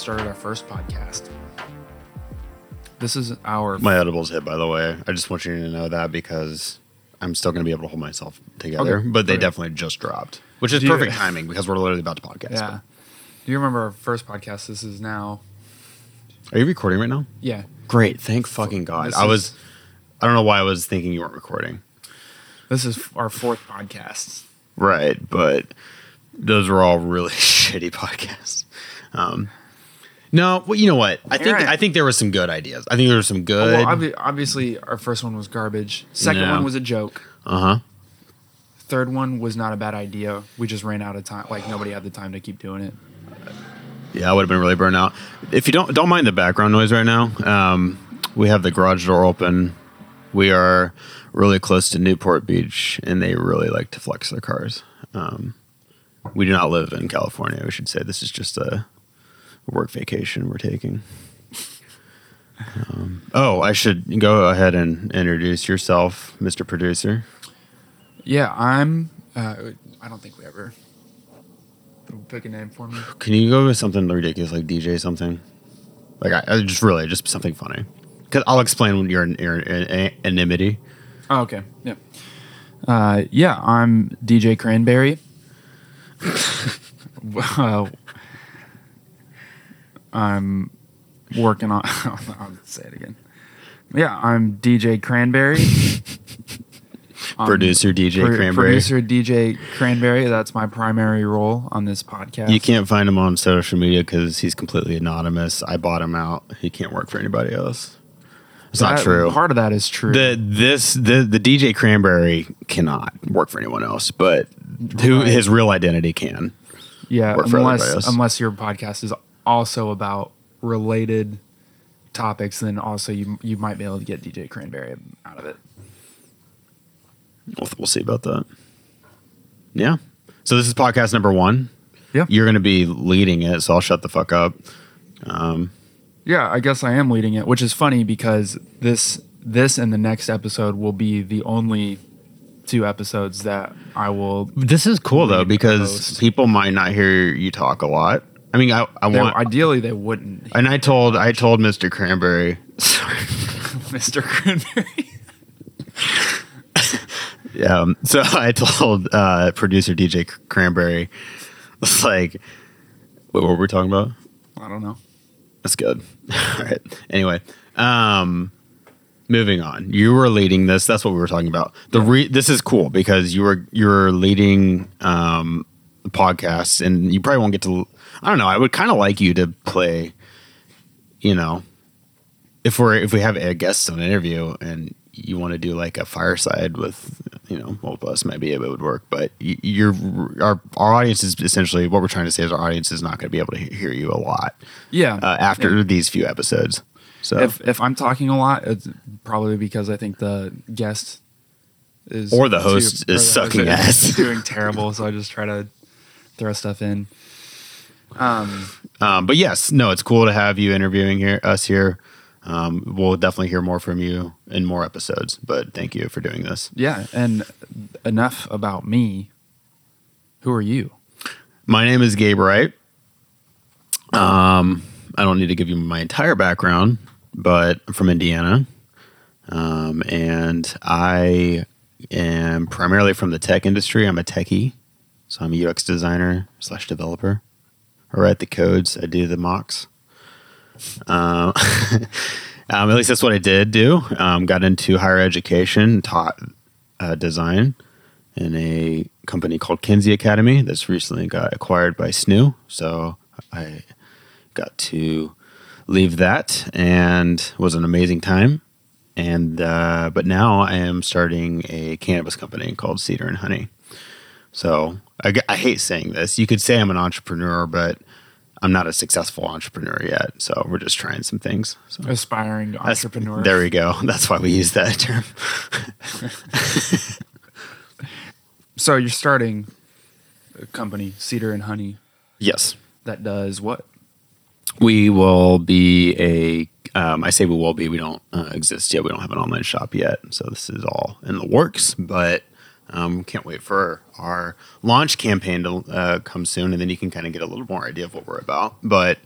started our first podcast. This is our My edibles hit, by the way. I just want you to know that because I'm still going to be able to hold myself together. Okay. But they Okay. definitely just dropped, which is Do you- perfect timing because we're literally about to podcast. yeah. Do you remember our first podcast? This is now Are you recording right now? yeah. Great. Thank fucking God. This I is- was, I don't know why I was thinking you weren't recording. This is our fourth podcast. Right. But those were all really shitty podcasts. Um, no, well, you know what? I think I think there were some good ideas. I think there were some good. Well, obvi- obviously, our first one was garbage. Second Yeah. one was a joke. uh huh. Third one was not a bad idea. We just ran out of time. Like nobody had the time to keep doing it. Yeah, I would have been really burned out. If you don't don't mind the background noise right now, um, we have the garage door open. We are really close to Newport Beach, and they really like to flex their cars. Um, we do not live in California. We should say this is just a work vacation we're taking. Um, oh, I should go ahead and introduce yourself, Mr. Producer. Yeah, I'm. Uh, I don't think we ever pick a name for me. Can you go with something ridiculous like DJ something? Like I, I just really just something funny. Cause I'll explain when you're in, your anonymity. Oh, okay. Yeah. Uh, yeah, I'm DJ Cranberry. well, I'm working on. I'll say it again. Yeah, I'm DJ Cranberry. I'm Producer DJ pro- Cranberry. Producer DJ Cranberry. That's my primary role on this podcast. You can't find him on social media because he's completely anonymous. I bought him out. He can't work for anybody else. It's not true. Part of that is true. the this the the DJ Cranberry cannot work for anyone else, but who his real identity can. Yeah, unless unless your podcast is also about related topics, then also you you might be able to get DJ Cranberry out of it. We'll, we'll see about that. Yeah. So this is podcast number one. Yeah. You're going to be leading it, so I'll shut the fuck up. Um, Yeah, I guess I am leading it, which is funny because this this and the next episode will be the only two episodes that I will. This is cool though because people might not hear you talk a lot. I mean, I, I want, ideally, they wouldn't, and I told I told Mr. Cranberry, sorry, Mr. Cranberry. yeah. um, So I told uh, producer DJ Cranberry, it's like, what were we talking about? I don't know. That's good. All right. Anyway, um, moving on. You were leading this. That's what we were talking about. The re- this is cool because you were you're leading um, the podcast, and you probably won't get to. I don't know. I would kind of like you to play. You know, if we're if we have a guest on an interview and you want to do like a fireside with you know both of us maybe it would work but y- you're our our audience is essentially what we're trying to say is our audience is not going to be able to hear you a lot Yeah. uh, after these few episodes. So if if I'm talking a lot, it's probably because I think the guest is Or the host or is sucking is ass. doing terrible. So I just try to throw stuff in. Um, um, but yes, no, it's cool to have you interviewing here us here. Um, we'll definitely hear more from you in more episodes. But thank you for doing this. yeah, and enough about me. Who are you? My name is Gabe Wright. Um, I don't need to give you my entire background, but I'm from Indiana. Um, and I am primarily from the tech industry. I'm a techie. So I'm a UX designer slash developer. I write the codes, I do the mocks. Um, um, at least that's what I did do. Um, got into higher education, taught uh, design in a company called Kenzie Academy that's recently got acquired by SNU. So I got to leave that and was an amazing time. And uh, but now I am starting a cannabis company called Cedar and Honey. So I hate saying this. You could say I'm an entrepreneur, but I'm not a successful entrepreneur yet. So we're just trying some things. So Aspiring entrepreneur. There we go. That's why we use that term. So you're starting a company, Cedar and Honey, yes. that does what? We will be a. Um, I say we will be. We don't uh, exist yet. We don't have an online shop yet. So this is all in the works. But um, can't wait for our launch campaign to uh, come soon, and then you can kind of get a little more idea of what we're about. But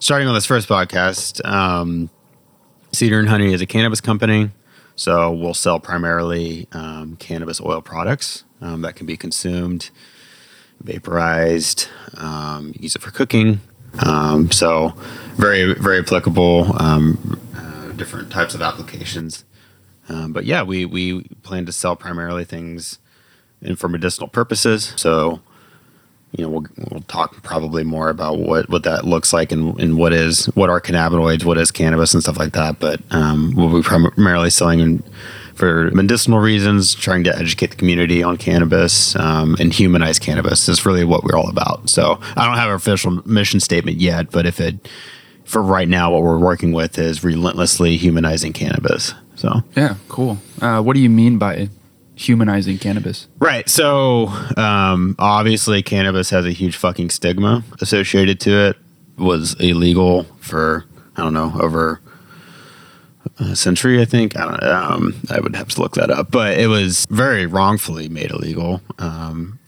starting on this first podcast, um, Cedar and Honey is a cannabis company. So we'll sell primarily um, cannabis oil products um, that can be consumed, vaporized, um, use it for cooking. Um, so very, very applicable, uh, different types of applications. Um, but yeah, we, we plan to sell primarily things in, for medicinal purposes. So you know, we'll, we'll talk probably more about what, what that looks like and, and what is what are cannabinoids, what is cannabis, and stuff like that. But um, we'll be primarily selling in, for medicinal reasons, trying to educate the community on cannabis um, and humanize cannabis is really what we're all about. So I don't have an official mission statement yet, but if it for right now, what we're working with is relentlessly humanizing cannabis. So yeah, cool. Uh, what do you mean by humanizing cannabis. Right. So, um, obviously, cannabis has a huge fucking stigma associated to it. Was illegal for I don't know over a century. I think I don't. Um, I would have to look that up, but it was very wrongfully made illegal. Um,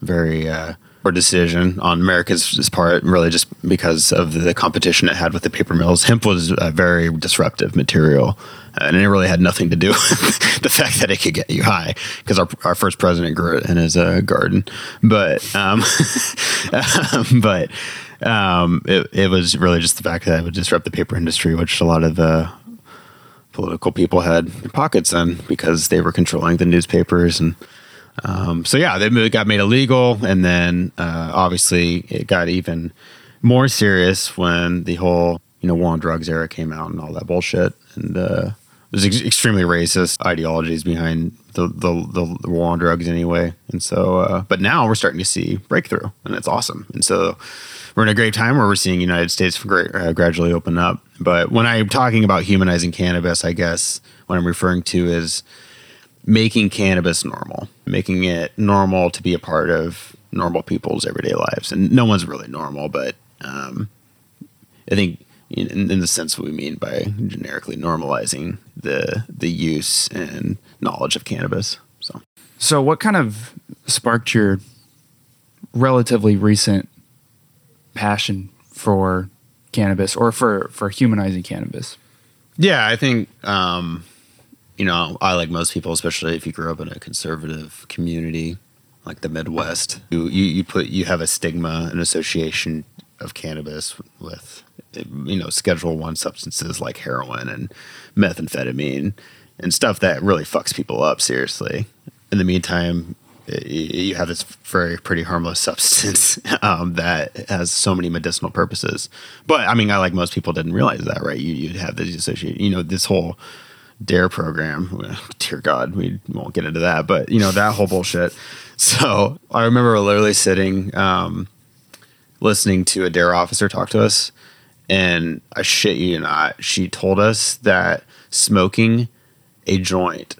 very. Uh, or decision on America's part, really just because of the competition it had with the paper mills. Hemp was a very disruptive material, and it really had nothing to do with the fact that it could get you high because our, our first president grew it in his uh, garden. But um, but um, it, it was really just the fact that it would disrupt the paper industry, which a lot of the political people had pockets in because they were controlling the newspapers and um, so yeah, they got made illegal, and then uh, obviously it got even more serious when the whole you know war on drugs era came out and all that bullshit, and uh, there's ex- extremely racist ideologies behind the, the, the war on drugs anyway, and so uh, but now we're starting to see breakthrough, and it's awesome, and so we're in a great time where we're seeing United States uh, gradually open up. But when I'm talking about humanizing cannabis, I guess what I'm referring to is making cannabis normal, making it normal to be a part of normal people's everyday lives. And no one's really normal, but um, I think in, in, the sense we mean by generically normalizing the the use and knowledge of cannabis. So, so what kind of sparked your relatively recent passion for cannabis or for for humanizing cannabis? Yeah, I think um, you know, I like most people, especially if you grew up in a conservative community like the Midwest, you you, you put you have a stigma, an association of cannabis with you know Schedule One substances like heroin and methamphetamine and stuff that really fucks people up seriously. In the meantime, you have this very pretty harmless substance um, that has so many medicinal purposes. But I mean, I like most people didn't realize that, right? You you have this association, you know, this whole dare program dear god we won't get into that but you know that whole bullshit so i remember literally sitting um, listening to a dare officer talk to us and i shit you not she told us that smoking a joint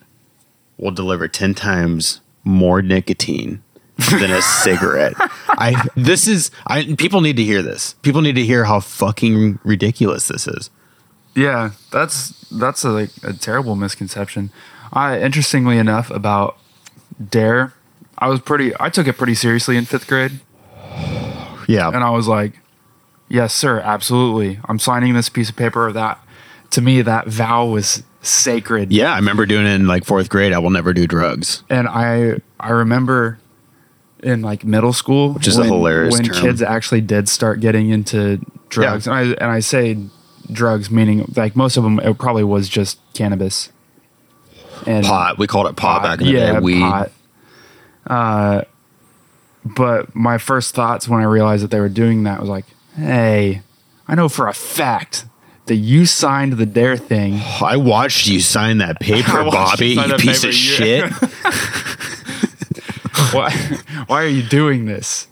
will deliver 10 times more nicotine than a cigarette. I this is I people need to hear this. People need to hear how fucking ridiculous this is. Yeah, that's that's a, like a terrible misconception. I interestingly enough about Dare, I was pretty. I took it pretty seriously in fifth grade. Yeah, and I was like, "Yes, sir, absolutely. I'm signing this piece of paper." That to me, that vow was sacred. Yeah, I remember doing it in like fourth grade. I will never do drugs. And I I remember in like middle school, which is when, a hilarious when term. kids actually did start getting into drugs, yeah. and I and I say drugs, meaning like most of them, it probably was just cannabis and pot. We called it pot, pot back in the yeah, day. Weed. Pot. Uh, but my first thoughts when I realized that they were doing that was like, hey, I know for a fact that you signed the dare thing. I watched you sign that paper, Bobby. You, you piece paper. of shit. why? Why are you doing this?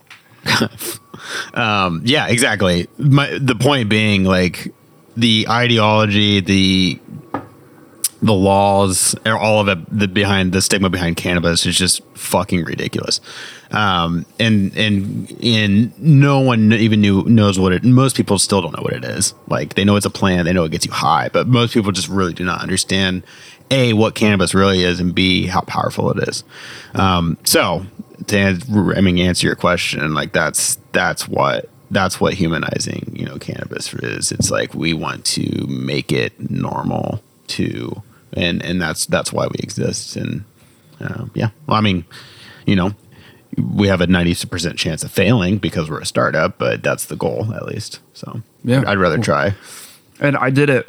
um, yeah, exactly. My the point being, like, the ideology, the the laws, all of it, the behind the stigma behind cannabis is just fucking ridiculous. Um, and and and no one even knew knows what it. Most people still don't know what it is. Like they know it's a plant, they know it gets you high, but most people just really do not understand a what cannabis really is, and b how powerful it is. Um, so to I mean answer your question, like that's that's what that's what humanizing you know cannabis is. It's like we want to make it normal to, and and that's that's why we exist. And uh, yeah, well, I mean, you know, we have a ninety percent chance of failing because we're a startup, but that's the goal at least. So Yeah. I'd rather try. And I did it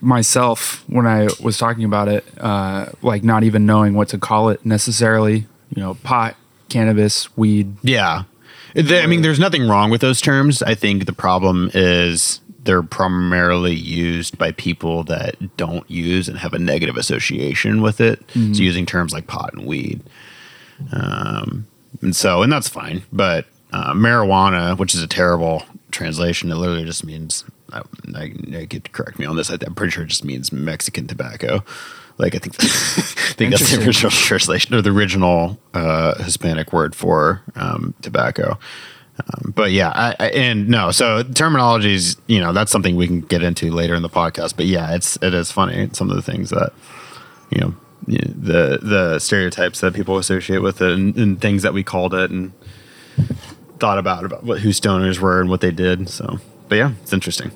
myself when I was talking about it, uh, like not even knowing what to call it necessarily. You know, pot, cannabis, weed. Yeah. I mean, there's nothing wrong with those terms. I think the problem is they're primarily used by people that don't use and have a negative association with it. So using terms like pot and weed. Um, and so, and that's fine. But uh, marijuana, which is a terrible translation, it literally just means, I, I, I could correct me on this, I, I'm pretty sure it just means Mexican tobacco. Like I think, I think that's the original translation or the original uh, Hispanic word for um, tobacco. Um, but yeah, I, I, and no, so terminologies, you know, that's something we can get into later in the podcast. But yeah, it's it is funny some of the things that you know the the stereotypes that people associate with it and, and things that we called it and thought about about what who stoners were and what they did. So, but yeah, it's interesting.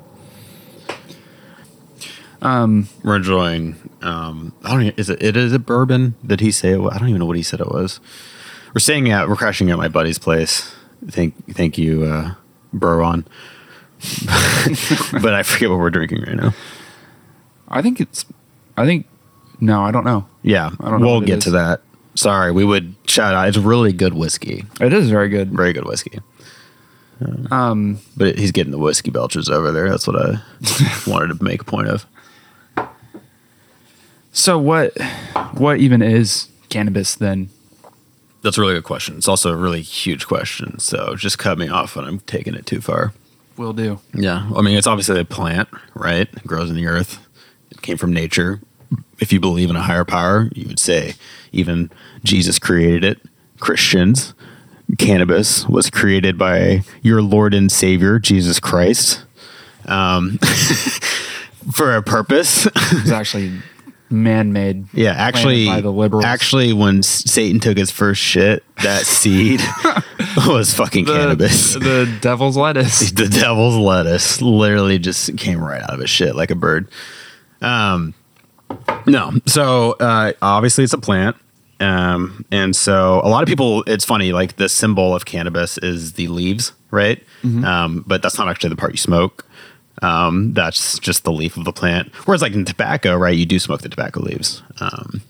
Um, We're enjoying. Um, I don't. Even, is it? It is a bourbon. Did he say? It, I don't even know what he said it was. We're staying at. We're crashing at my buddy's place. Thank, thank you, uh, Burwan. but I forget what we're drinking right now. I think it's. I think. No, I don't know. Yeah, I don't know we'll get to that. Sorry, we would shout out. It's really good whiskey. It is very good. Very good whiskey. Um, But he's getting the whiskey belchers over there. That's what I wanted to make a point of. So what? What even is cannabis then? That's a really good question. It's also a really huge question. So just cut me off when I'm taking it too far. Will do. Yeah. I mean, it's obviously a plant, right? It grows in the earth. It came from nature. If you believe in a higher power, you would say even Jesus created it. Christians, cannabis was created by your Lord and Savior, Jesus Christ, um, for a purpose. It's actually man-made. Yeah, actually, by the liberals. actually, when Satan took his first shit, that seed was fucking the, cannabis. the devil's lettuce. the devil's lettuce literally just came right out of his shit like a bird. Um, no, so uh, obviously it's a plant. Um, and so a lot of people, it's funny, like the symbol of cannabis is the leaves, right? Um, but that's not actually the part you smoke. Um, that's just the leaf of the plant. Whereas, like in tobacco, right, you do smoke the tobacco leaves. Um,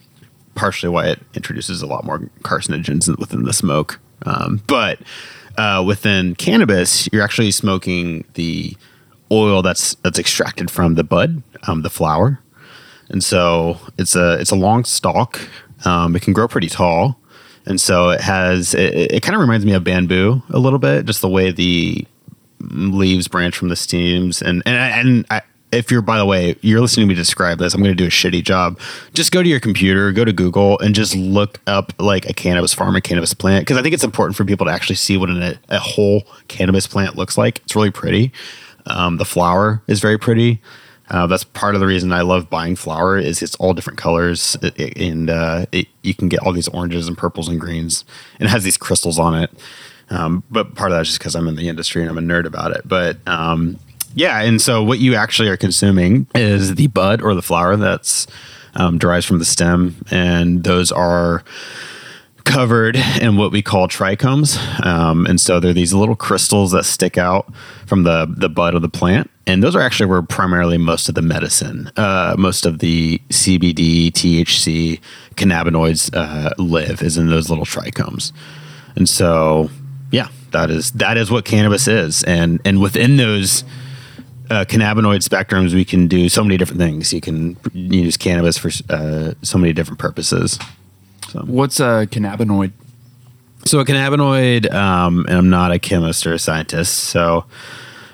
partially why it introduces a lot more carcinogens within the smoke. Um, but uh, within cannabis, you're actually smoking the oil that's that's extracted from the bud, um, the flower, and so it's a it's a long stalk. Um, it can grow pretty tall, and so it has it, it kind of reminds me of bamboo a little bit, just the way the leaves branch from the stems and and and I, if you're by the way you're listening to me describe this i'm going to do a shitty job. Just go to your computer go to google and just look up like a cannabis farm a cannabis plant because i think it's important for people to actually see what an, a whole cannabis plant looks like. It's really pretty. Um, the flower is very pretty. Uh, that's part of the reason I love buying flower is it's all different colors. And uh, it, you can get all these oranges and purples and greens. And it has these crystals on it. Um, but part of that is just because I'm in the industry and I'm a nerd about it. But um, yeah, and so what you actually are consuming is the bud or the flower that's um, derives from the stem, and those are covered in what we call trichomes. Um, and so they're these little crystals that stick out from the, the bud of the plant. And those are actually where primarily most of the medicine, uh, most of the CBD, THC, cannabinoids uh, live is in those little trichomes. And so, yeah, that is that is what cannabis is. And and within those uh, cannabinoid spectrums, we can do so many different things. You can use cannabis for uh, so many different purposes. What's a cannabinoid? So a cannabinoid, um, and I'm not a chemist or a scientist, so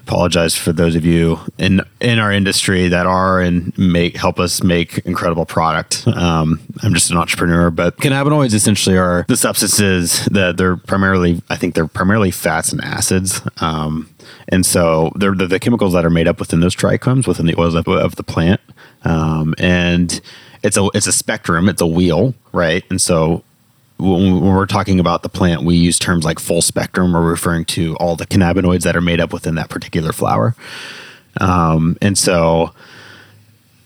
apologize for those of you in in our industry that are and make help us make incredible product. Um, I'm just an entrepreneur, but cannabinoids essentially are the substances that they're primarily, I think they're primarily fats and acids. Um, and so they're the, the chemicals that are made up within those trichomes within the oils of, of the plant. Um, and it's a it's a spectrum, it's a wheel, right? And so when we're talking about the plant, we use terms like full spectrum. We're referring to all the cannabinoids that are made up within that particular flower. Um, and so,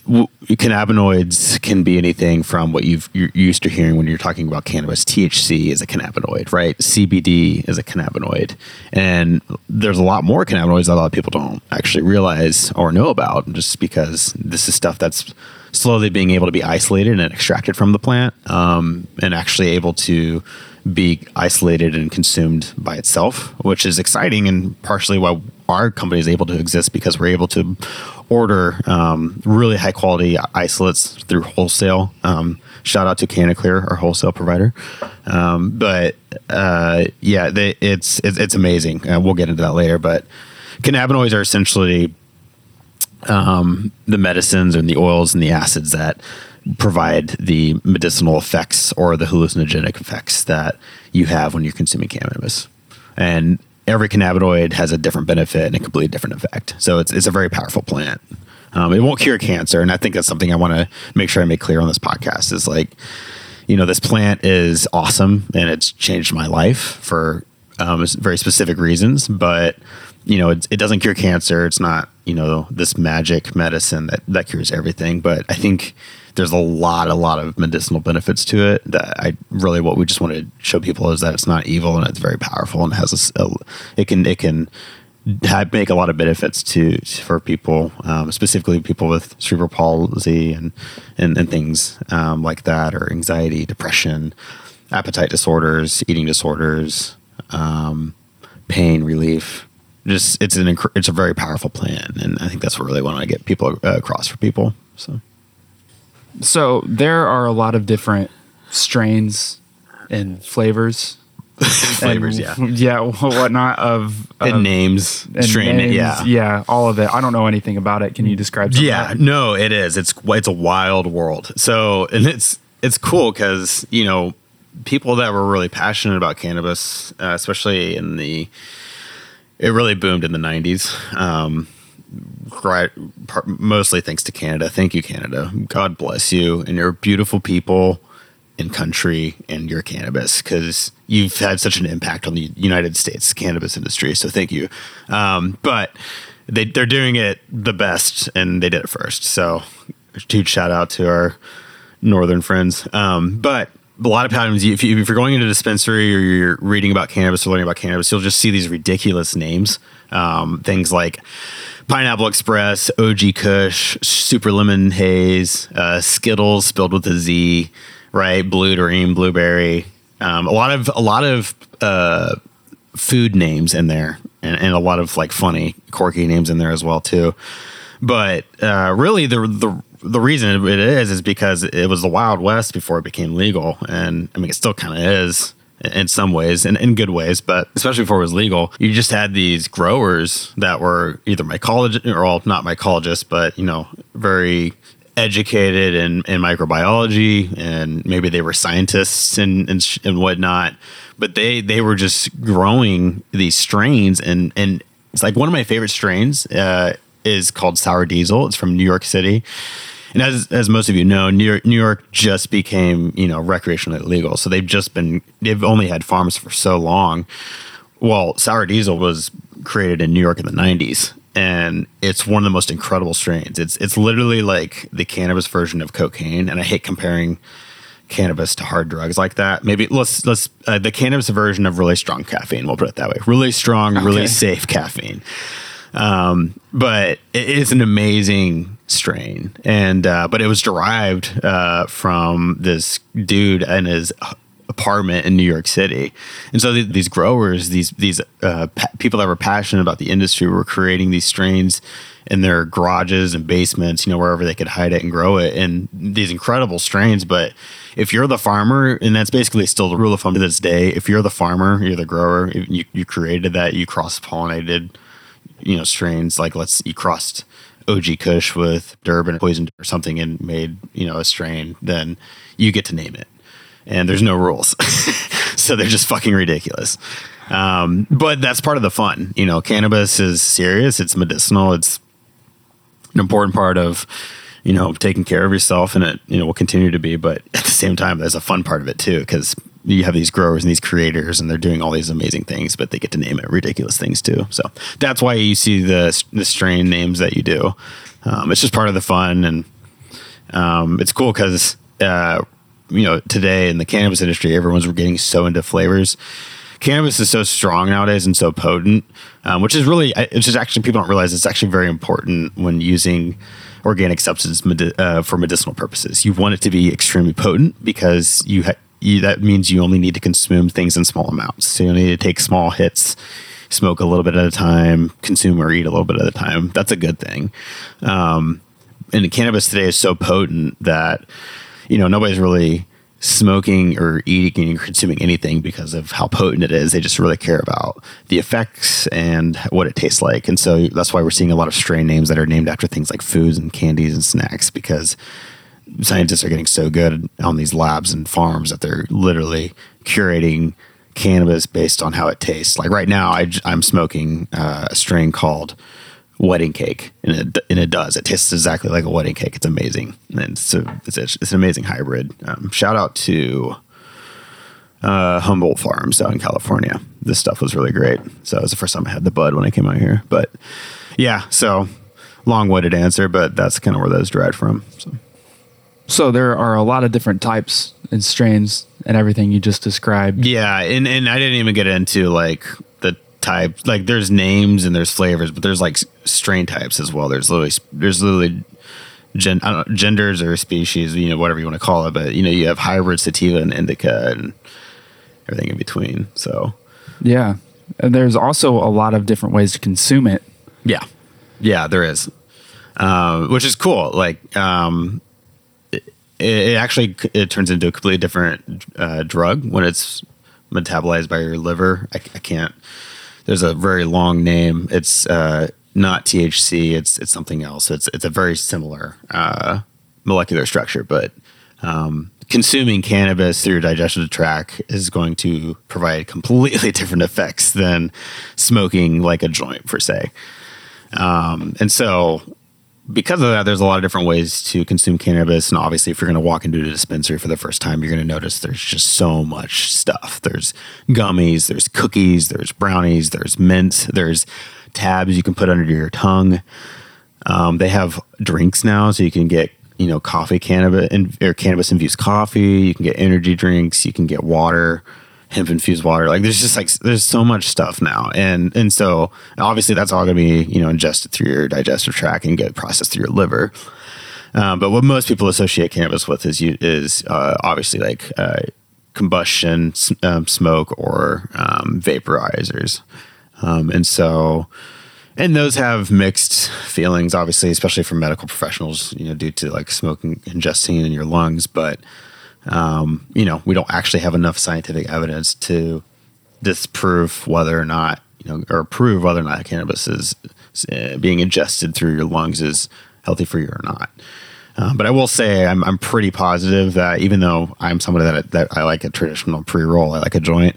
w- cannabinoids can be anything from what you've, you're used to hearing when you're talking about cannabis. THC is a cannabinoid, right? CBD is a cannabinoid. And there's a lot more cannabinoids that a lot of people don't actually realize or know about just because this is stuff that's slowly being able to be isolated and extracted from the plant um, and actually able to be isolated and consumed by itself, which is exciting and partially why our company is able to exist because we're able to order um, really high quality isolates through wholesale. Um, shout out to CannaClear, our wholesale provider. Um, but uh, yeah, they, it's, it's, it's amazing. Uh, we'll get into that later. But cannabinoids are essentially um, the medicines and the oils and the acids that provide the medicinal effects or the hallucinogenic effects that you have when you're consuming cannabis. And every cannabinoid has a different benefit and a completely different effect. So it's, it's a very powerful plant. Um, it won't cure cancer. And I think that's something I want to make sure I make clear on this podcast is like, you know, this plant is awesome and it's changed my life for um, very specific reasons, but you know, it, it doesn't cure cancer. It's not, you know, this magic medicine that, that cures everything. But I think there's a lot, a lot of medicinal benefits to it that I really, what we just want to show people is that it's not evil and it's very powerful and has a, a it can, it can make a lot of benefits to, for people, um, specifically people with cerebral palsy and, and, and things um, like that, or anxiety, depression, appetite disorders, eating disorders, um, pain relief just it's an it's a very powerful plan, and I think that's what really want to get people uh, across for people. So, so there are a lot of different strains and flavors. flavors, and, yeah, yeah, whatnot of, of and names, and strain, names, yeah, yeah, all of it. I don't know anything about it. Can you describe? Yeah, no, it is. It's it's a wild world. So, and it's it's cool because you know people that were really passionate about cannabis, uh, especially in the it really boomed in the 90s. Um, right, mostly thanks to Canada. Thank you, Canada. God bless you and your beautiful people and country and your cannabis because you've had such an impact on the United States cannabis industry. So thank you. Um, but they, they're doing it the best and they did it first. So huge shout out to our northern friends. Um, but a lot of times if, you, are going into a dispensary or you're reading about cannabis or learning about cannabis you'll just see these ridiculous names. Um, things like pineapple express og kush super lemon haze uh, skittles spelled with a z right? Blue dream blueberry. Um, a lot of a lot of uh, food names in there and, and, a lot of like funny quirky names in there as well too but uh, really the the the reason it is is because it was the Wild West before it became legal, and I mean it still kind of is in some ways and in good ways, but especially before it was legal, you just had these growers that were either mycologists or all not mycologists, but you know, very educated in, in microbiology and maybe they were scientists and, and, and whatnot, but they, they were just growing these strains and, and it's like one of my favorite strains, uh, is called Sour Diesel. It's from New York City. And as, as most of you know, New York, New York just became, you know, recreationally legal. So they've just been, they've only had farms for so long. Well, Sour Diesel was created in New York in the 90s and it's one of the most incredible strains. It's it's literally like the cannabis version of cocaine, and I hate comparing cannabis to hard drugs like that. Maybe let's let's uh, the cannabis version of really strong caffeine. We'll put it that way. Really strong, okay. really safe caffeine. Um, but it is an amazing strain, and uh, but it was derived uh, from this dude and his apartment in New York City, and so th- these growers, these these uh, pa- people that were passionate about the industry, were creating these strains in their garages and basements, you know, wherever they could hide it and grow it, and these incredible strains. But if you're the farmer, and that's basically still the rule of thumb to this day, if you're the farmer, you're the grower, you, you created that, you cross pollinated you know strains like let's you crossed OG Kush with Durban poison or something and made you know a strain, then you get to name it, and there's no rules, so they're just fucking ridiculous. Um, but that's part of the fun, you know. Cannabis is serious; it's medicinal. It's an important part of you know taking care of yourself, and it you know will continue to be. But at the same time, there's a fun part of it too because you have these growers and these creators, and they're doing all these amazing things, but they get to name it ridiculous things too. So that's why you see the the strain names that you do. Um, it's just part of the fun, and um, it's cool because uh, you know today in the cannabis industry, everyone's getting so into flavors. Cannabis is so strong nowadays and so potent, um, which is really, it's just actually people don't realize it's actually very important when using organic substance medi- uh, for medicinal purposes. You want it to be extremely potent because you, ha- you that means you only need to consume things in small amounts. So you need to take small hits, smoke a little bit at a time, consume or eat a little bit at a time. That's a good thing. Um, and cannabis today is so potent that you know nobody's really smoking or eating or consuming anything because of how potent it is. They just really care about the effects and what it tastes like. And so that's why we're seeing a lot of strain names that are named after things like foods and candies and snacks because scientists are getting so good on these labs and farms that they're literally curating cannabis based on how it tastes. Like right now, I, am smoking uh, a strain called wedding cake, and it, and it does. It tastes exactly like a wedding cake. It's amazing, and a, it's, a, it's an amazing hybrid. Um, shout out to uh, Humboldt Farms out in California. This stuff was really great. So it was the first time I had the bud when I came out here. But yeah, so long-winded answer, but that's kind of where those derived from. So. So there are a lot of different types and strains and everything you just described. Yeah, and and I didn't even get into like the type. Like there's names and there's flavors, but there's like strain types as well. There's literally there's literally gen, know, genders or species, you know, whatever you want to call it. But you know, you have hybrid sativa and indica and everything in between. So yeah, and there's also a lot of different ways to consume it. Yeah, yeah, there is, um, which is cool. Like. Um, it, it actually it turns into a completely different uh, drug when it's metabolized by your liver. I, I can't there's a very long name. It's uh, not THC. It's it's something else. It's it's a very similar uh, molecular structure, but um, consuming cannabis through your digestive tract is going to provide completely different effects than smoking like a joint per se. Um, and so because of that, there's a lot of different ways to consume cannabis. And obviously, if you're going to walk into a dispensary for the first time, you're going to notice there's just so much stuff. There's gummies, there's cookies, there's brownies, there's mints, there's tabs you can put under your tongue. Um, they have drinks now, so you can get you know coffee cannabis or cannabis infused coffee. You can get energy drinks. You can get water hemp infused water. Like there's just like there's so much stuff now, and and so obviously that's all going to be you know ingested through your digestive tract and get processed through your liver. Um, but what most people associate cannabis with is you, is uh, obviously like uh, combustion, um, smoke, or um, vaporizers, um, and so and those have mixed feelings, obviously, especially from medical professionals, you know, due to like smoking ingesting in your lungs, but um, you know, we don't actually have enough scientific evidence to disprove whether or not, you know, or prove whether or not cannabis is uh, being ingested through your lungs is healthy for you or not. Uh, but I will say I'm, I'm pretty positive that even though I'm somebody that, that I like a traditional pre roll, I like a joint,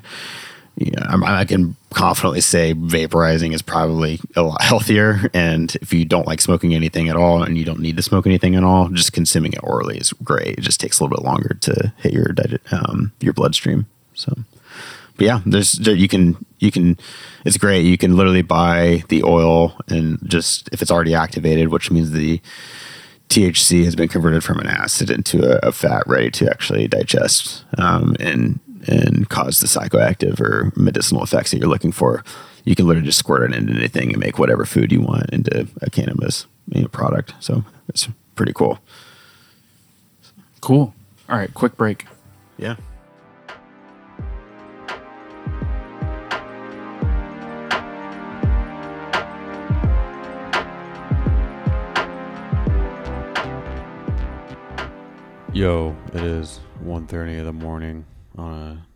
yeah, i can confidently say vaporizing is probably a lot healthier. And if you don't like smoking anything at all and you don't need to smoke anything at all, just consuming it orally is great. It just takes a little bit longer to hit your um, your bloodstream. So, but yeah, there's there, you can you can it's great. You can literally buy the oil and just if it's already activated, which means the THC has been converted from an acid into a, a fat ready to actually digest. Um, and and cause the psychoactive or medicinal effects that you're looking for, you can literally just squirt it into anything and make whatever food you want into a cannabis you know, product. So it's pretty cool. Cool. All right, quick break. Yeah. Yo, it is 1.30 in the morning on a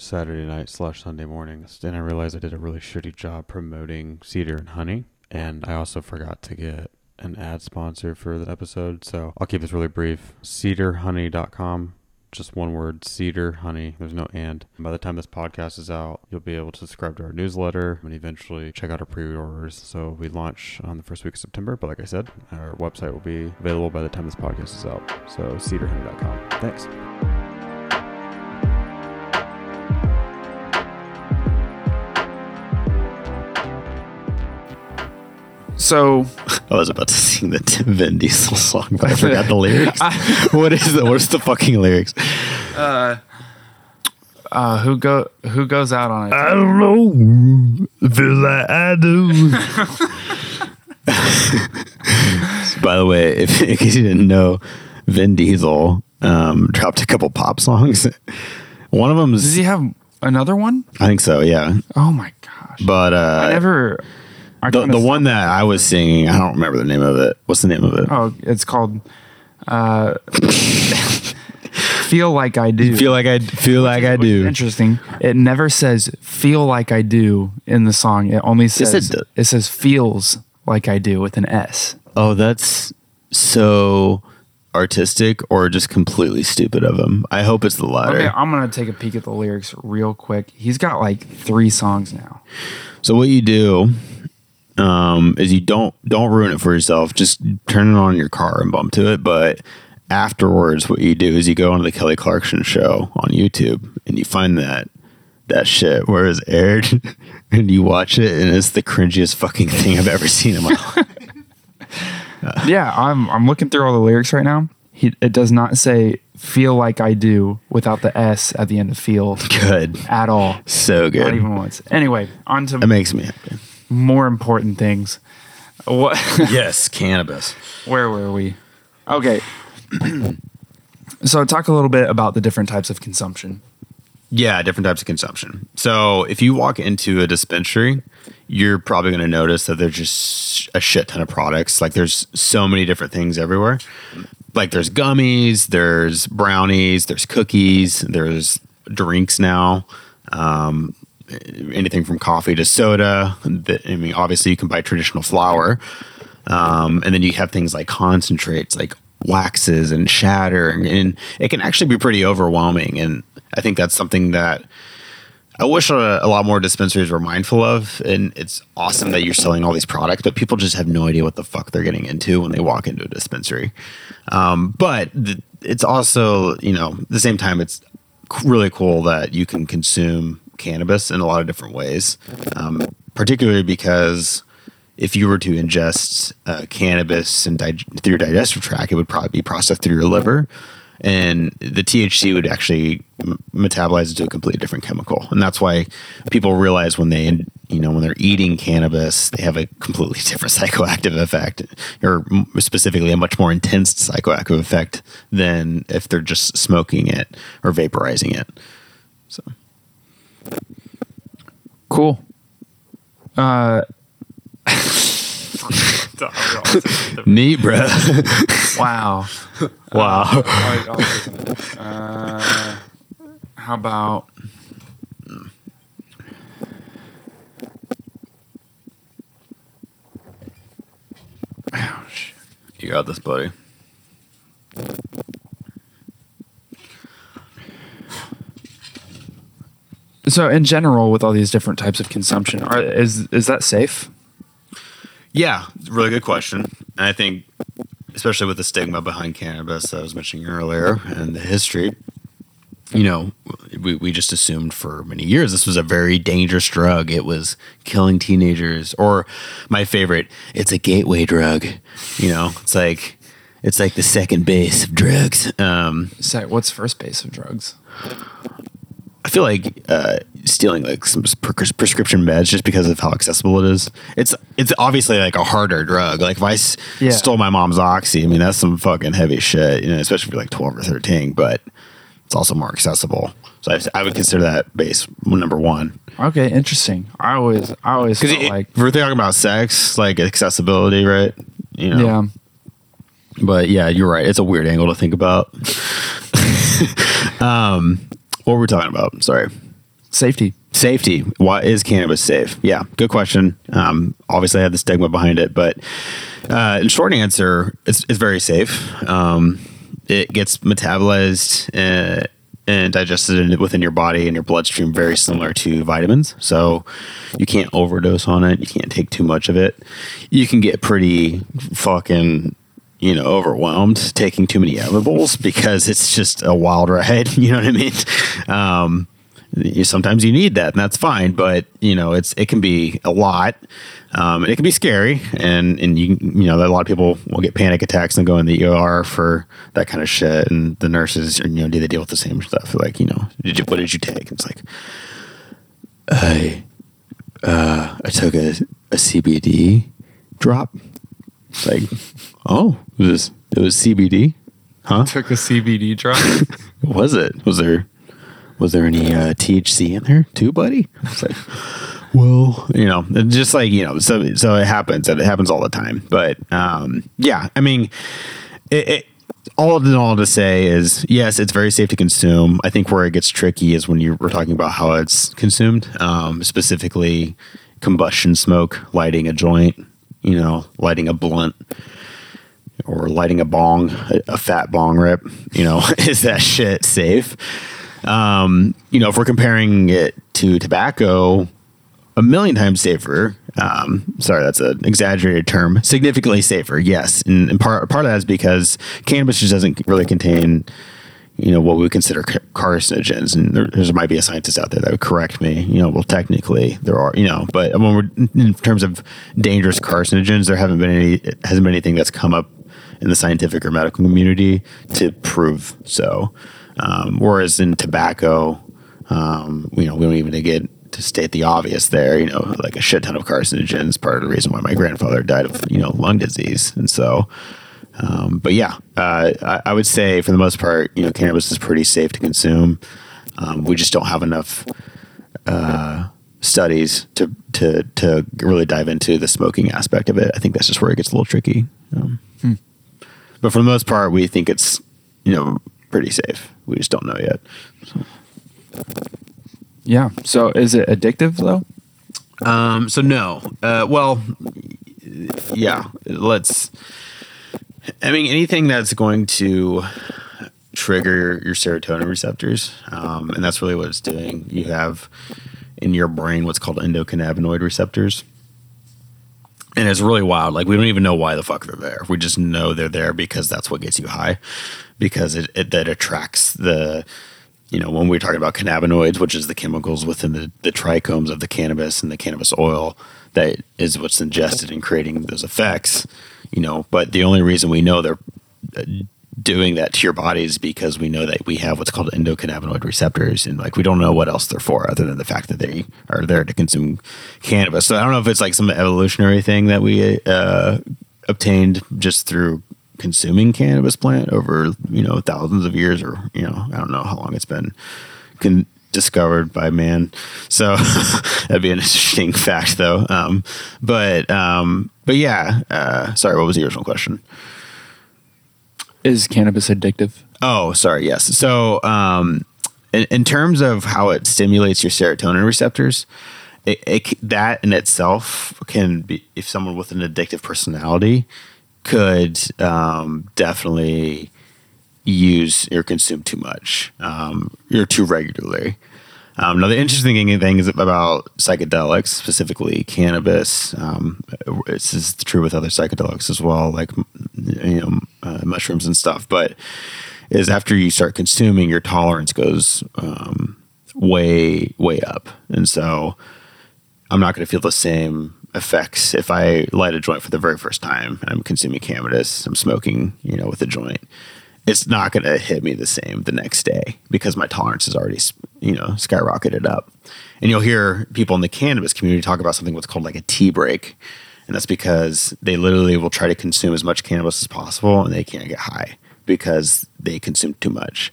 Saturday night slash Sunday morning, and I realized I did a really shitty job promoting Cedar and Honey, and I also forgot to get an ad sponsor for the episode, so I'll keep this really brief. CedarHoney.com, just one word, Cedar Honey. There's no and. By the time this podcast is out, you'll be able to subscribe to our newsletter and eventually check out our pre-orders. So we launch on the first week of September, but like I said, our website will be available by the time this podcast is out. So CedarHoney.com. Thanks. So I was about to sing the Tim Vin Diesel song, but I forgot the lyrics. what is the what's the fucking lyrics? uh, who go who goes out on it? I don't know. Feel like I do. By the way, if in case you didn't know, Vin Diesel um, dropped a couple pop songs. One of them is. Does he have another one? I think so, yeah. Oh my gosh! But I uh, never. The, the one that I was singing, I don't remember the name of it. What's the name of it? Oh, it's called uh, "Feel Like I Do." Feel like I feel like I Which is do. Interesting. It never says "feel like I do" in the song. It only says it it, says "feels like I do" with an S. Oh, that's so artistic or just completely stupid of him. I hope it's the latter. Okay, I'm gonna take a peek at the lyrics real quick. He's got like three songs now. So what you do um, is you don't don't ruin it for yourself. Just turn it on in your car and bump to it. But afterwards, what you do is you go on the Kelly Clarkson show on YouTube and you find that that shit where it's aired and you watch it and it's the cringiest fucking thing I've ever seen in my life. yeah, I'm I'm looking through all the lyrics right now. He, it does not say "feel like I do" without the S at the end of "feel" Good, at all. so good. Not even once. Anyway, on to That makes me happy. More important things. What? Yes, cannabis. Where were we? Okay. so talk a little bit about the different types of consumption. Yeah, different types of consumption. So if you walk into a dispensary, you're probably going to notice that there's just a shit ton of products. Like there's so many different things everywhere. Like there's gummies, there's brownies, there's cookies, there's drinks now. Um, anything from coffee to soda. That- I mean, obviously you can buy traditional flower, um, and then you have things like concentrates, like waxes and shatter, and, and it can actually be pretty overwhelming. And I think that's something that I wish a, a lot more dispensaries were mindful of. And it's awesome that you're selling all these products, but people just have no idea what the fuck they're getting into when they walk into a dispensary. Um, but th- it's also, you know, at the same time, it's really cool that you can consume cannabis in a lot of different ways, um, particularly because if you were to ingest uh, cannabis and dig- through your digestive tract, it would probably be processed through your liver. And the THC would actually m- metabolize into a completely different chemical, and that's why people realize when they, you know, when they're eating cannabis, they have a completely different psychoactive effect, or specifically a much more intense psychoactive effect than if they're just smoking it or vaporizing it. So Cool. Uh, neat, bro. wow. wow. Uh, how about You got this, buddy. So in general with all these different types of consumption are is is that safe? Yeah, really good question. And I think, especially with the stigma behind cannabis that I was mentioning earlier and the history, you know, we, we just assumed for many years this was a very dangerous drug. It was killing teenagers. Or my favorite, it's a gateway drug. You know, it's like it's like the second base of drugs. Um, So what's first base of drugs? I feel like uh, stealing like some pres- prescription meds just because of how accessible it is. It's it's obviously like a harder drug. Like if I s- Yeah. stole my mom's oxy, I mean that's some fucking heavy shit. You know, especially for like twelve or thirteen. But it's also more accessible. So I, I would consider that base number one. Okay, interesting. I always I always felt like we're talking about sex, like accessibility, right? You know. yeah. But yeah, you're right. It's a weird angle to think about. um, what were we talking about? Sorry. Safety. Safety. Why is cannabis safe? Yeah, good question. Um, obviously, I had the stigma behind it, but uh, in short answer, it's, it's very safe. Um, it gets metabolized uh, and digested in, within your body and your bloodstream, very similar to vitamins. So you can't overdose on it. You can't take too much of it. You can get pretty fucking you know, overwhelmed taking too many edibles because it's just a wild ride. You know what I mean? Um, you, sometimes you need that, and that's fine. But you know, it's it can be a lot. Um, it can be scary, and and you you know a lot of people will get panic attacks and go in the ER for that kind of shit. And the nurses, you know, do they deal with the same stuff? Like, you know, did you what did you take? And it's like, I uh, I took a, a CBD drop. It's like, oh, it was it was CBD, huh? Took a CBD drop. was it? Was there was there any uh, THC in there too, buddy? It's like, well, you know, just like you know, so so it happens, and it happens all the time. But um, yeah, I mean, it, it all in all to say is yes, it's very safe to consume. I think where it gets tricky is when you we're talking about how it's consumed, um, specifically combustion smoke, lighting a joint, you know, lighting a blunt or lighting a bong, a, fat bong rip. You know, is that shit safe? Um, you know, if we're comparing it to tobacco, a million times safer. Um, sorry, that's an exaggerated term. Significantly safer, yes. And, and part part of that is because cannabis just doesn't really contain, you know, what we consider carcinogens. And there, there, might be a scientist out there that would correct me. You know, well, technically there are, you know, but when we're in terms of dangerous carcinogens, there haven't been any hasn't been anything that's come up in the scientific or medical community to prove so. Um, whereas in tobacco, um, you know, we don't even get to state the obvious there, you know, like a shit ton of carcinogens, part of the reason why my grandfather died of, you know, lung disease. And so, um, but yeah, uh, I, I, would say for the most part, you know, cannabis is pretty safe to consume. Um, we just don't have enough uh, studies to, to, to really dive into the smoking aspect of it. I think that's just where it gets a little tricky. Um, hmm. But for the most part, we think it's, you know, pretty safe. We just don't know yet. So. Yeah. So is it addictive though? Um, so no. Uh, well, yeah. Let's. I mean, anything that's going to trigger your serotonin receptors, um, and that's really what it's doing. You have in your brain what's called endocannabinoid receptors. And it's really wild. Like we don't even know why the fuck they're there. We just know they're there because that's what gets you high, because it, it that attracts the you know, when we're talking about cannabinoids, which is the chemicals within the, the trichomes of the cannabis and the cannabis oil, that is what's ingested in creating those effects, you know, but the only reason we know they're doing that to your body is because we know that we have what's called endocannabinoid receptors and like we don't know what else they're for other than the fact that they are there to consume cannabis so i don't know if it's like some evolutionary thing that we uh, obtained just through consuming cannabis plant over you know thousands of years, or you know I don't know how long it's been con- discovered by man. So that'd be an interesting fact, though. Um, but um, but yeah, uh, sorry. What was the original question? Is cannabis addictive? Oh, sorry. Yes. So um, in, in terms of how it stimulates your serotonin receptors. It, it, that in itself can be if someone with an addictive personality could um, definitely use or consume too much um, or too regularly. Um, now, the interesting thing is about psychedelics, specifically cannabis. Um, this is true with other psychedelics as well, like you know uh, mushrooms and stuff. But is after you start consuming, your tolerance goes um, way way up, and so I'm not going to feel the same effects if I light a joint for the very first time I'm consuming cannabis, I'm smoking, you know, with a joint. It's not going to hit me the same the next day because my tolerance is already, you know, skyrocketed up. And you'll hear people in the cannabis community talk about something what's called like a T break. And that's because they literally will try to consume as much cannabis as possible and they can't get high because they consume too much.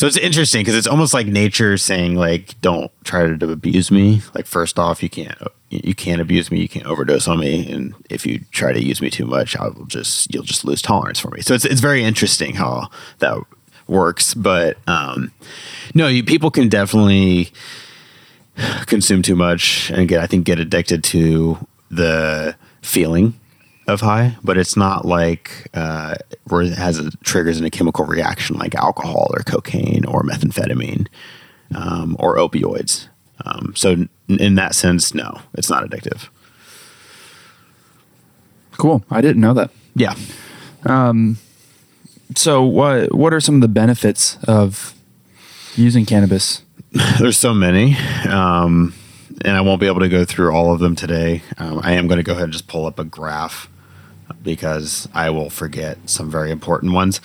So it's interesting because it's almost like nature saying like, "Don't try to abuse me." Like, first off, you can't you can't abuse me, you can't overdose on me, and if you try to use me too much, I will just you'll just lose tolerance for me. So it's it's very interesting how that works. But um, no, you, people can definitely consume too much and get I think get addicted to the feeling of high, but it's not like uh, where it has a, triggers in a chemical reaction like alcohol or cocaine or methamphetamine um, or opioids. Um, so in, in that sense, no, it's not addictive. Cool. I didn't know that. Yeah. Um, so what what are some of the benefits of using cannabis? there's so many, um, and I won't be able to go through all of them today. Um, I am going to go ahead and just pull up a graph because I will forget some very important ones.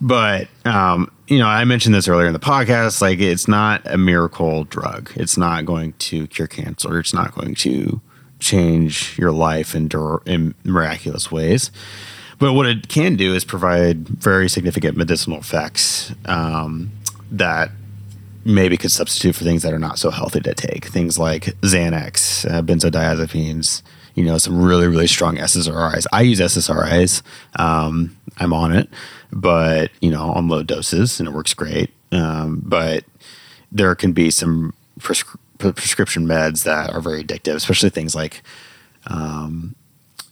But um, you know, I mentioned this earlier in the podcast. Like, it's not a miracle drug. It's not going to cure cancer. It's not going to change your life in, dur- in miraculous ways. But what it can do is provide very significant medicinal effects um, that maybe could substitute for things that are not so healthy to take. Things like Xanax, uh, benzodiazepines, you know, some really, really strong SSRIs. I use SSRIs. Um, I'm on it, but, you know, on low doses and it works great. Um, but there can be some prescri- prescription meds that are very addictive, especially things like, um,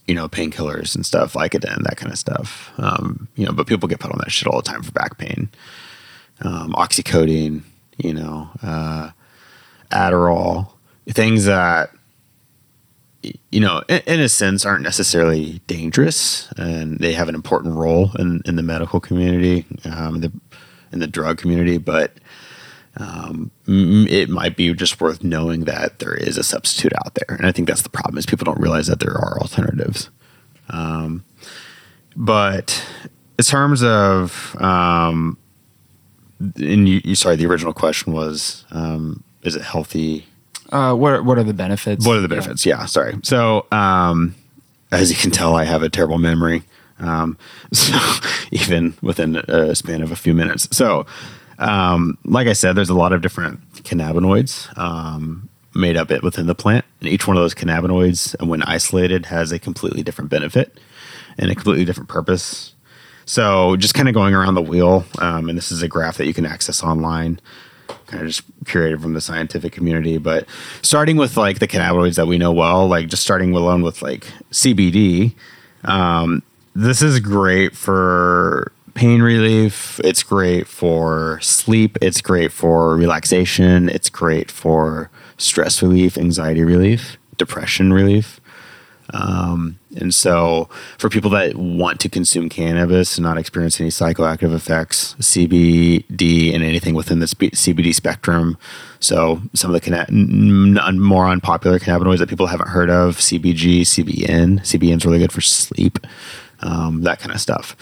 you know, painkillers and stuff, Vicodin, that kind of stuff. Um, you know, but people get put on that shit all the time for back pain. Um, oxycodone, you know, uh, Adderall, things that you know, in, in, a sense, aren't necessarily dangerous, and they have an important role in, in the medical community, um, the in the drug community. But um, it might be just worth knowing that there is a substitute out there, and I think that's the problem is people don't realize that there are alternatives. Um, but in terms of, um, and you, you, sorry, the original question was, um, is it healthy? Uh, what what are the benefits? What are the benefits? Yeah, yeah sorry. So, um, as you can tell, I have a terrible memory. Um, so even within a span of a few minutes. So, um, like I said, there's a lot of different cannabinoids um, made up it within the plant, and each one of those cannabinoids, when isolated, has a completely different benefit and a completely different purpose. So, just kind of going around the wheel, um, and this is a graph that you can access online kind of just curated from the scientific community. But starting with like the cannabinoids that we know well, like just starting alone with like CBD, um, this is great for pain relief. It's great for sleep. It's great for relaxation. It's great for stress relief, anxiety relief, depression relief. Um, and so, for people that want to consume cannabis and not experience any psychoactive effects, CBD and anything within the CBD spectrum. So, some of the more unpopular cannabinoids that people haven't heard of CBG, CBN. CBN is really good for sleep, um, that kind of stuff.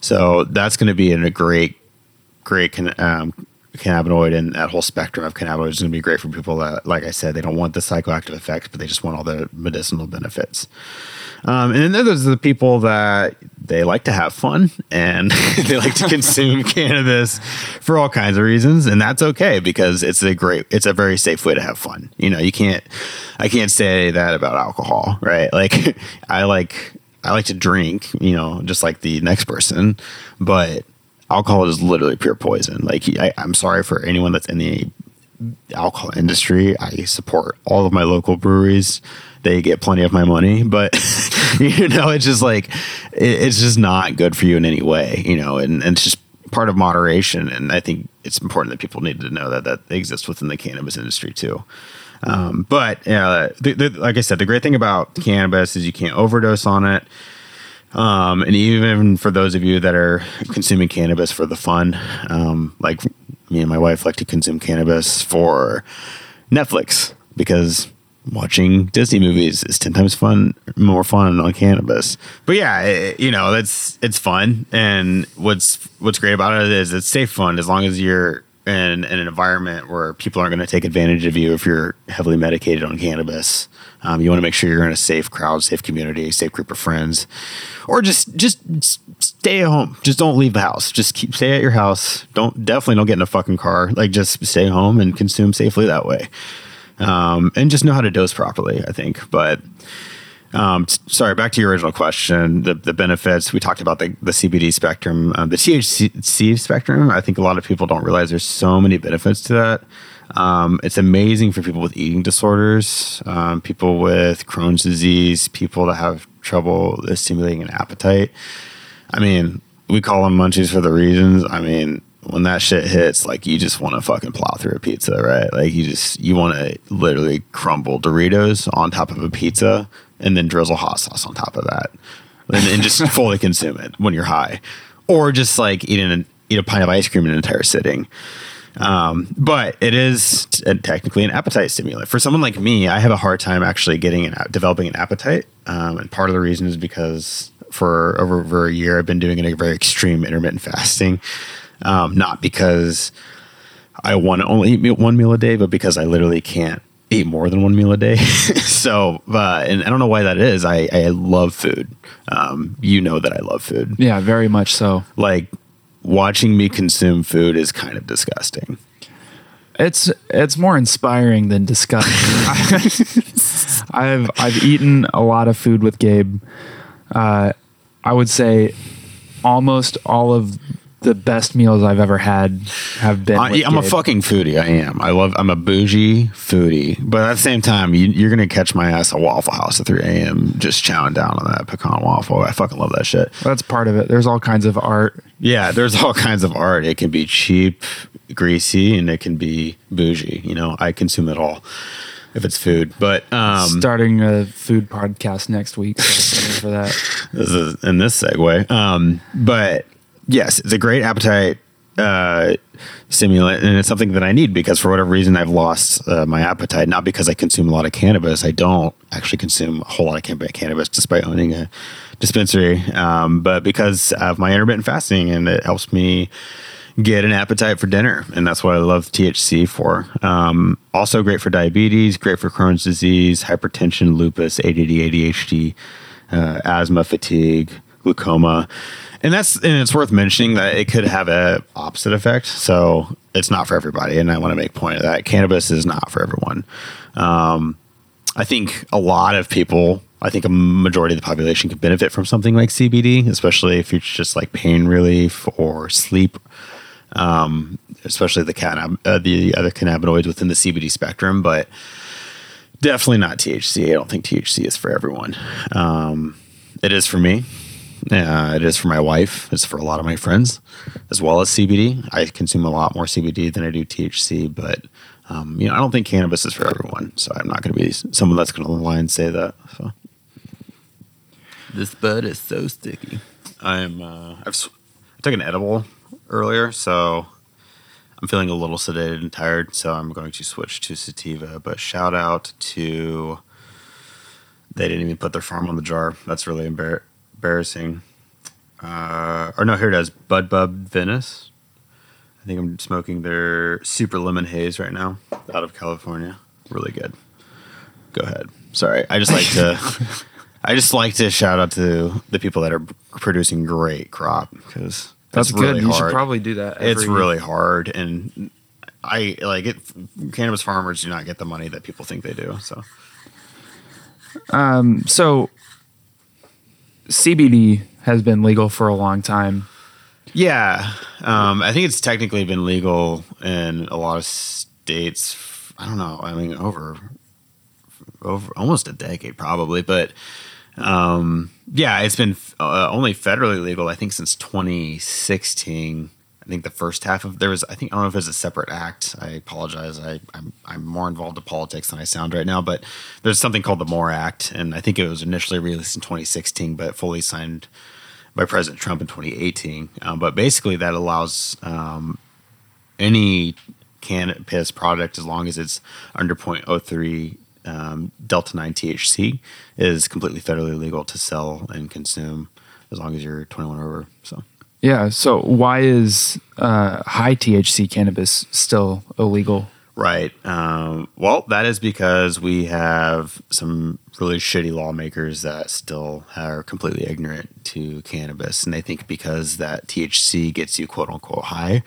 So, that's going to be in a great, great um, cannabinoid and that whole spectrum of cannabinoids is going to be great for people that, like I said, they don't want the psychoactive effects, but they just want all the medicinal benefits. Um, and then there's the people that they like to have fun and they like to consume cannabis for all kinds of reasons, and that's okay because it's a great, it's a very safe way to have fun. You know, you can't, I can't say that about alcohol, right? Like, I like, I like to drink, you know, just like the next person, but alcohol is literally pure poison. Like I, I'm sorry for anyone that's in the alcohol industry. I support all of my local breweries. They get plenty of my money, but you know, it's just like it, it's just not good for you in any way. You know, and, and it's just part of moderation. And I think it's important that people need to know that that exists within the cannabis industry too. Um, but uh, like I said, the great thing about cannabis is you can't overdose on it. Um, and even for those of you that are consuming cannabis for the fun, um, like me and my wife like to consume cannabis for Netflix because watching Disney movies is 10 times fun, more fun on cannabis. But yeah, it, you know, that's, it's fun. And what's, what's great about it is it's safe fun as long as you're in, in an environment where people aren't going to take advantage of you if you're heavily medicated on cannabis. Um, you want to make sure you're in a safe crowd, safe community, safe group of friends, or just just stay at home. Just don't leave the house. Just keep stay at your house. Don't definitely don't get in a fucking car. Like just stay home and consume safely that way. Um, and just know how to dose properly. I think, but. Um, sorry, back to your original question. The, the benefits we talked about the, the CBD spectrum, um, the THC spectrum. I think a lot of people don't realize there's so many benefits to that. Um, it's amazing for people with eating disorders, um, people with Crohn's disease, people that have trouble stimulating an appetite. I mean, we call them munchies for the reasons. I mean, when that shit hits, like you just want to fucking plow through a pizza, right? Like you just you want to literally crumble Doritos on top of a pizza and then drizzle hot sauce on top of that, and, and just fully consume it when you're high, or just like eating an, eat a pint of ice cream in an entire sitting. Um, but it is t- technically an appetite stimulant for someone like me. I have a hard time actually getting an developing an appetite, um, and part of the reason is because for over, over a year I've been doing a very extreme intermittent fasting, um, not because I want to only eat one meal a day, but because I literally can't eat more than one meal a day. so, uh, and I don't know why that is. I, I love food. Um, you know that I love food. Yeah, very much so. Like watching me consume food is kind of disgusting. It's it's more inspiring than disgusting. I've I've eaten a lot of food with Gabe. Uh, I would say almost all of the best meals I've ever had have been. I, I'm a fucking foodie. I am. I love. I'm a bougie foodie, but at the same time, you, you're gonna catch my ass at Waffle House at 3 a.m. just chowing down on that pecan waffle. I fucking love that shit. That's part of it. There's all kinds of art. Yeah, there's all kinds of art. It can be cheap, greasy, and it can be bougie. You know, I consume it all if it's food. But um, Starting a food podcast next week. So for that. this is in this segue. Um, but yes, it's a great appetite uh, stimulant, and it's something that I need because for whatever reason I've lost uh, my appetite. Not because I consume a lot of cannabis. I don't actually consume a whole lot of cannabis, despite owning a dispensary. Um, but because of my intermittent fasting, and it helps me get an appetite for dinner, and that's what I love THC for. Um, also great for diabetes, great for Crohn's disease, hypertension, lupus, ADD, ADHD, uh, asthma, fatigue, glaucoma, and that's and it's worth mentioning that it could have a opposite effect. So it's not for everybody, and I want to make point of that. Cannabis is not for everyone. Um, I think a lot of people, I think a majority of the population could benefit from something like CBD, especially if it's just like pain relief or sleep, um, especially the cannab- uh, the other cannabinoids within the CBD spectrum. But definitely not THC. I don't think THC is for everyone. Um, it is for me. Uh, it is for my wife. It's for a lot of my friends, as well as CBD. I consume a lot more CBD than I do THC, but um, you know, I don't think cannabis is for everyone. So I'm not going to be someone that's going to lie and say that. So. This bud is so sticky. I'm. Uh, I've s- I took an edible earlier, so I'm feeling a little sedated and tired. So I'm going to switch to sativa. But shout out to. They didn't even put their farm on the jar. That's really embar- embarrassing. Uh, or no, here it is. Bud Bub Venice. I think I'm smoking their Super Lemon Haze right now, out of California. Really good. Go ahead. Sorry, I just like to. I just like to shout out to the people that are producing great crop because That's it's good. really you hard. should probably do that. it's really hard, and I like it. Cannabis farmers do not get the money that people think they do. So um, so. CBD has been legal for a long time. Yeah, um, I think it's technically been legal in a lot of states. I don't know. I mean, over over almost a decade, probably. But um, yeah, it's been uh, only federally legal. I think since 2016. I think the first half of there was. I think I don't know if it was a separate act. I apologize. I, I'm I'm more involved in politics than I sound right now. But there's something called the MORE Act, and I think it was initially released in 2016, but fully signed by President Trump in 2018. Um, but basically, that allows um, any cannabis product, as long as it's under 0.03 um, delta 9 THC, is completely federally legal to sell and consume as long as you're 21 or over. So. Yeah. So why is uh, high THC cannabis still illegal? Right. Um, well, that is because we have some really shitty lawmakers that still are completely ignorant to cannabis, and they think because that THC gets you quote unquote high,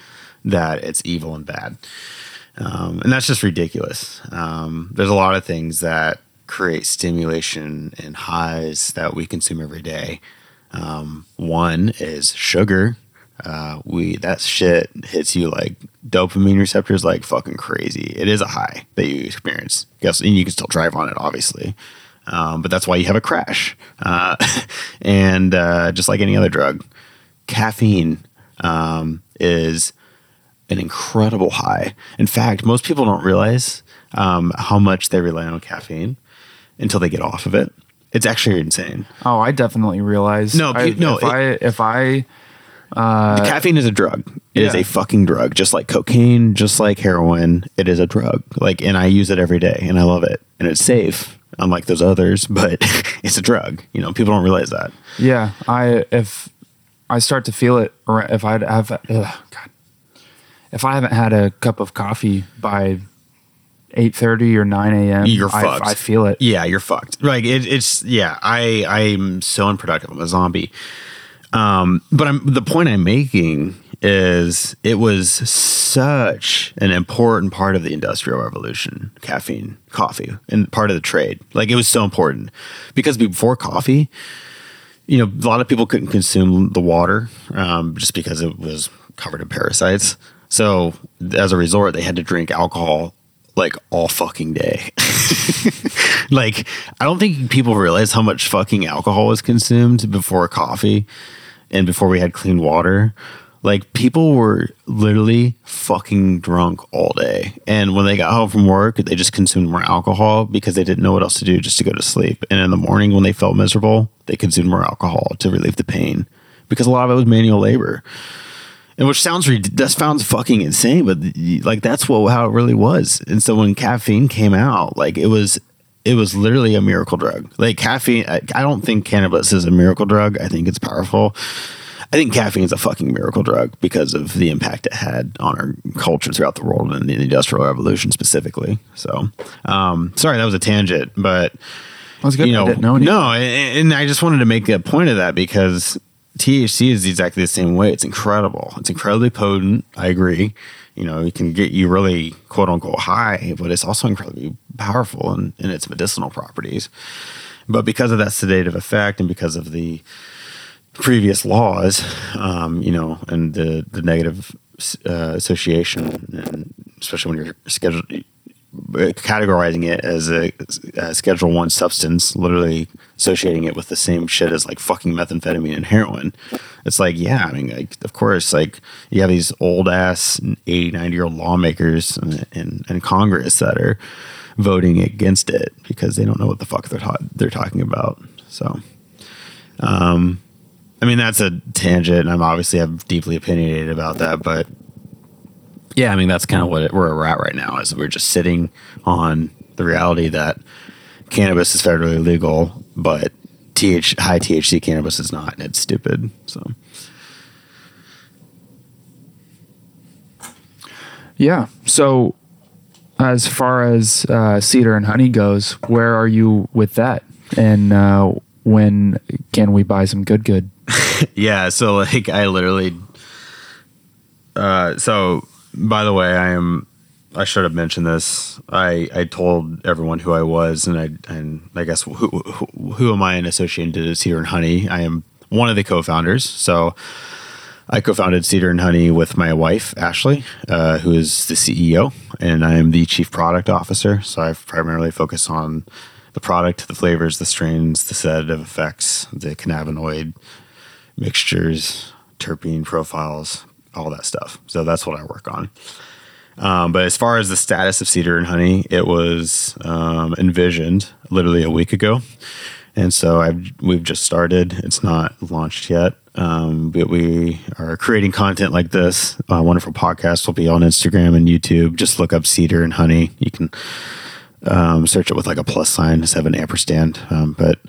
that it's evil and bad. Um, and that's just ridiculous. Um, there's a lot of things that create stimulation and highs that we consume every day. Um, one is sugar. Uh, we that shit hits you like dopamine receptors like fucking crazy. It is a high that you experience. Guess and you can still drive on it, obviously, um, but that's why you have a crash. Uh, and uh, just like any other drug, caffeine um, is an incredible high. In fact, most people don't realize um, how much they rely on caffeine until they get off of it. It's actually insane. Oh, I definitely realize. No, I, no, If I if I uh, caffeine is a drug. It is Yeah. a fucking drug, just like cocaine, just like heroin. It is a drug. Like, and I use it every day, and I love it, and it's safe, unlike those others. But it's a drug. You know, people don't realize that. Yeah, I if I start to feel it, or if I have, ugh, God, if I haven't had a cup of coffee by eight thirty or nine a.m., You're I, fucked. I feel it. Yeah, you're fucked. Like it, it's yeah. I I'm so unproductive. I'm a zombie. Um, but I'm the point I'm making is it was such an important part of the industrial revolution, caffeine, coffee, and part of the trade. Like it was so important because before coffee, you know, a lot of people couldn't consume the water um, just because it was covered in parasites. So as a resort, they had to drink alcohol like all fucking day. like I don't think people realize how much fucking alcohol was consumed before coffee and before we had clean water. Like people were literally fucking drunk all day. And when they got home from work, they just consumed more alcohol because they didn't know what else to do just to go to sleep. And in the morning when they felt miserable, they consumed more alcohol to relieve the pain because a lot of it was manual labor. And which sounds that sounds fucking insane, but like that's what how it really was. And so when caffeine came out, like it was it was literally a miracle drug. Like caffeine, I, I don't think cannabis is a miracle drug. I think it's powerful. I think caffeine is a fucking miracle drug because of the impact it had on our culture throughout the world and the industrial revolution specifically. So, um, sorry that was a tangent, but That was good. you know, know no, and, and I just wanted to make a point of that because THC is exactly the same way. It's incredible. It's incredibly potent. I agree. You know, it can get you really quote unquote high, but it's also incredibly powerful in, in its medicinal properties. But because of that sedative effect and because of the previous laws, um, you know, and the the negative uh, association, and especially when you're scheduled categorizing it as a, a Schedule One substance, literally associating it with the same shit as like fucking methamphetamine and heroin. It's like, yeah, I mean, like, of course, like you have these old ass 80, 90 year old lawmakers in, in, in Congress that are voting against it because they don't know what the fuck they're ta- they're talking about. So, um, I mean, that's a tangent, and I'm obviously I'm deeply opinionated about that, but yeah, I mean, that's kind of what it, where we're at right now. Is we're just sitting on the reality that cannabis is federally legal, but TH high THC cannabis is not. and It's stupid. So Yeah. So, as far as uh, cedar and honey goes, where are you with that? And uh, when can we buy some good good? yeah, so like I literally. Uh, so by the way, I am. I should have mentioned this. I I told everyone who I was, and I and I guess who who, who am I in association to Cedar and Honey? I am one of the co-founders. So I co-founded Cedar and Honey with my wife Ashley, uh, who is the CEO, and I am the chief product officer. So I primarily focus on the product, the flavors, the strains, the sedative effects, the cannabinoid mixtures, terpene profiles, all that stuff. So that's what I work on. Um, but as far as the status of Cedar and Honey, it was um, envisioned literally a week ago, and so I've we've just started. It's not launched yet, um, but we are creating content like this. Uh, wonderful podcast will be on Instagram and YouTube. Just look up Cedar and Honey. You can um, search it with like a plus sign an ampersand. Um, but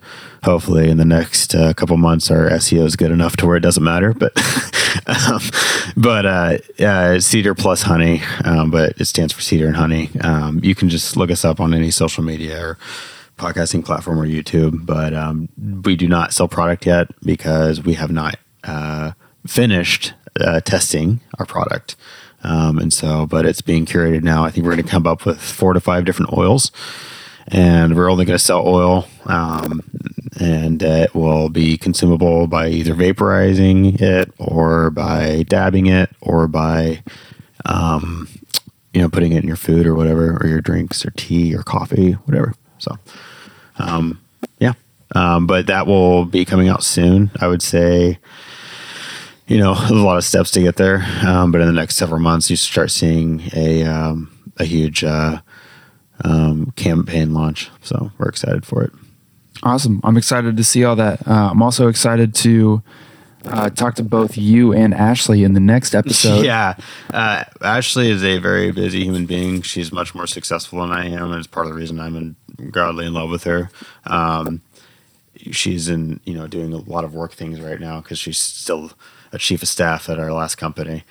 hopefully, in the next uh, couple months, our SEO is good enough to where it doesn't matter. But um, but uh, uh, Cedar plus Honey, um, but it stands for Cedar and Honey. Um, you can just look us up on any social media or podcasting platform or YouTube. But um, we do not sell product yet because we have not uh, finished uh, testing our product. Um, and so, but it's being curated now. I think we're going to come up with four to five different oils, and we're only going to sell oil, um, and it will be consumable by either vaporizing it or by dabbing it or by, um, you know, putting it in your food or whatever, or your drinks or tea or coffee, whatever. So, um, yeah. Um, but that will be coming out soon. I would say you know, there's a lot of steps to get there. Um, but in the next several months, you start seeing a um, a huge uh, um, campaign launch. So we're excited for it. Awesome. I'm excited to see all that. Uh, I'm also excited to uh, talk to both you and Ashley in the next episode. yeah. Uh, Ashley is a very busy human being. She's much more successful than I am, and it's part of the reason I'm in, godly in love with her. Um, she's in, you know, doing a lot of work things right now because she's still a chief of staff at our last company.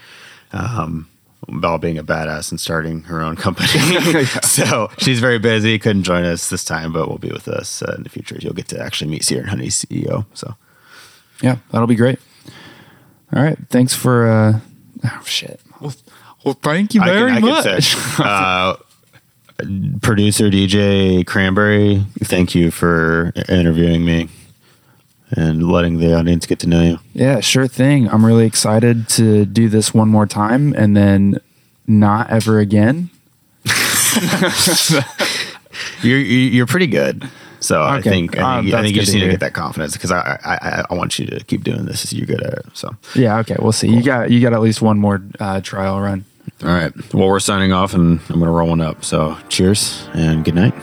Um, while being a badass and starting her own company. so she's very busy. Couldn't join us this time, but will be with us uh, in the future. You'll get to actually meet Cedar and Honey's CEO. So Yeah, that'll be great. All right. Thanks for. Uh, oh, shit. Well, well thank you I can- very I can much. say, uh, producer DJ Cranberry, thank you for interviewing me and letting the audience get to know you. yeah, sure thing. I'm really excited to do this one more time and then not ever again. You're you're pretty good. So I think I Uh, think, I think you just need to get that confidence because I, I I want you to keep doing this. As you're good at it. So Yeah. Okay. We'll see. You got you got at least one more uh, trial run. all right. Well, we're signing off, and I'm going to roll one up. So cheers and good night.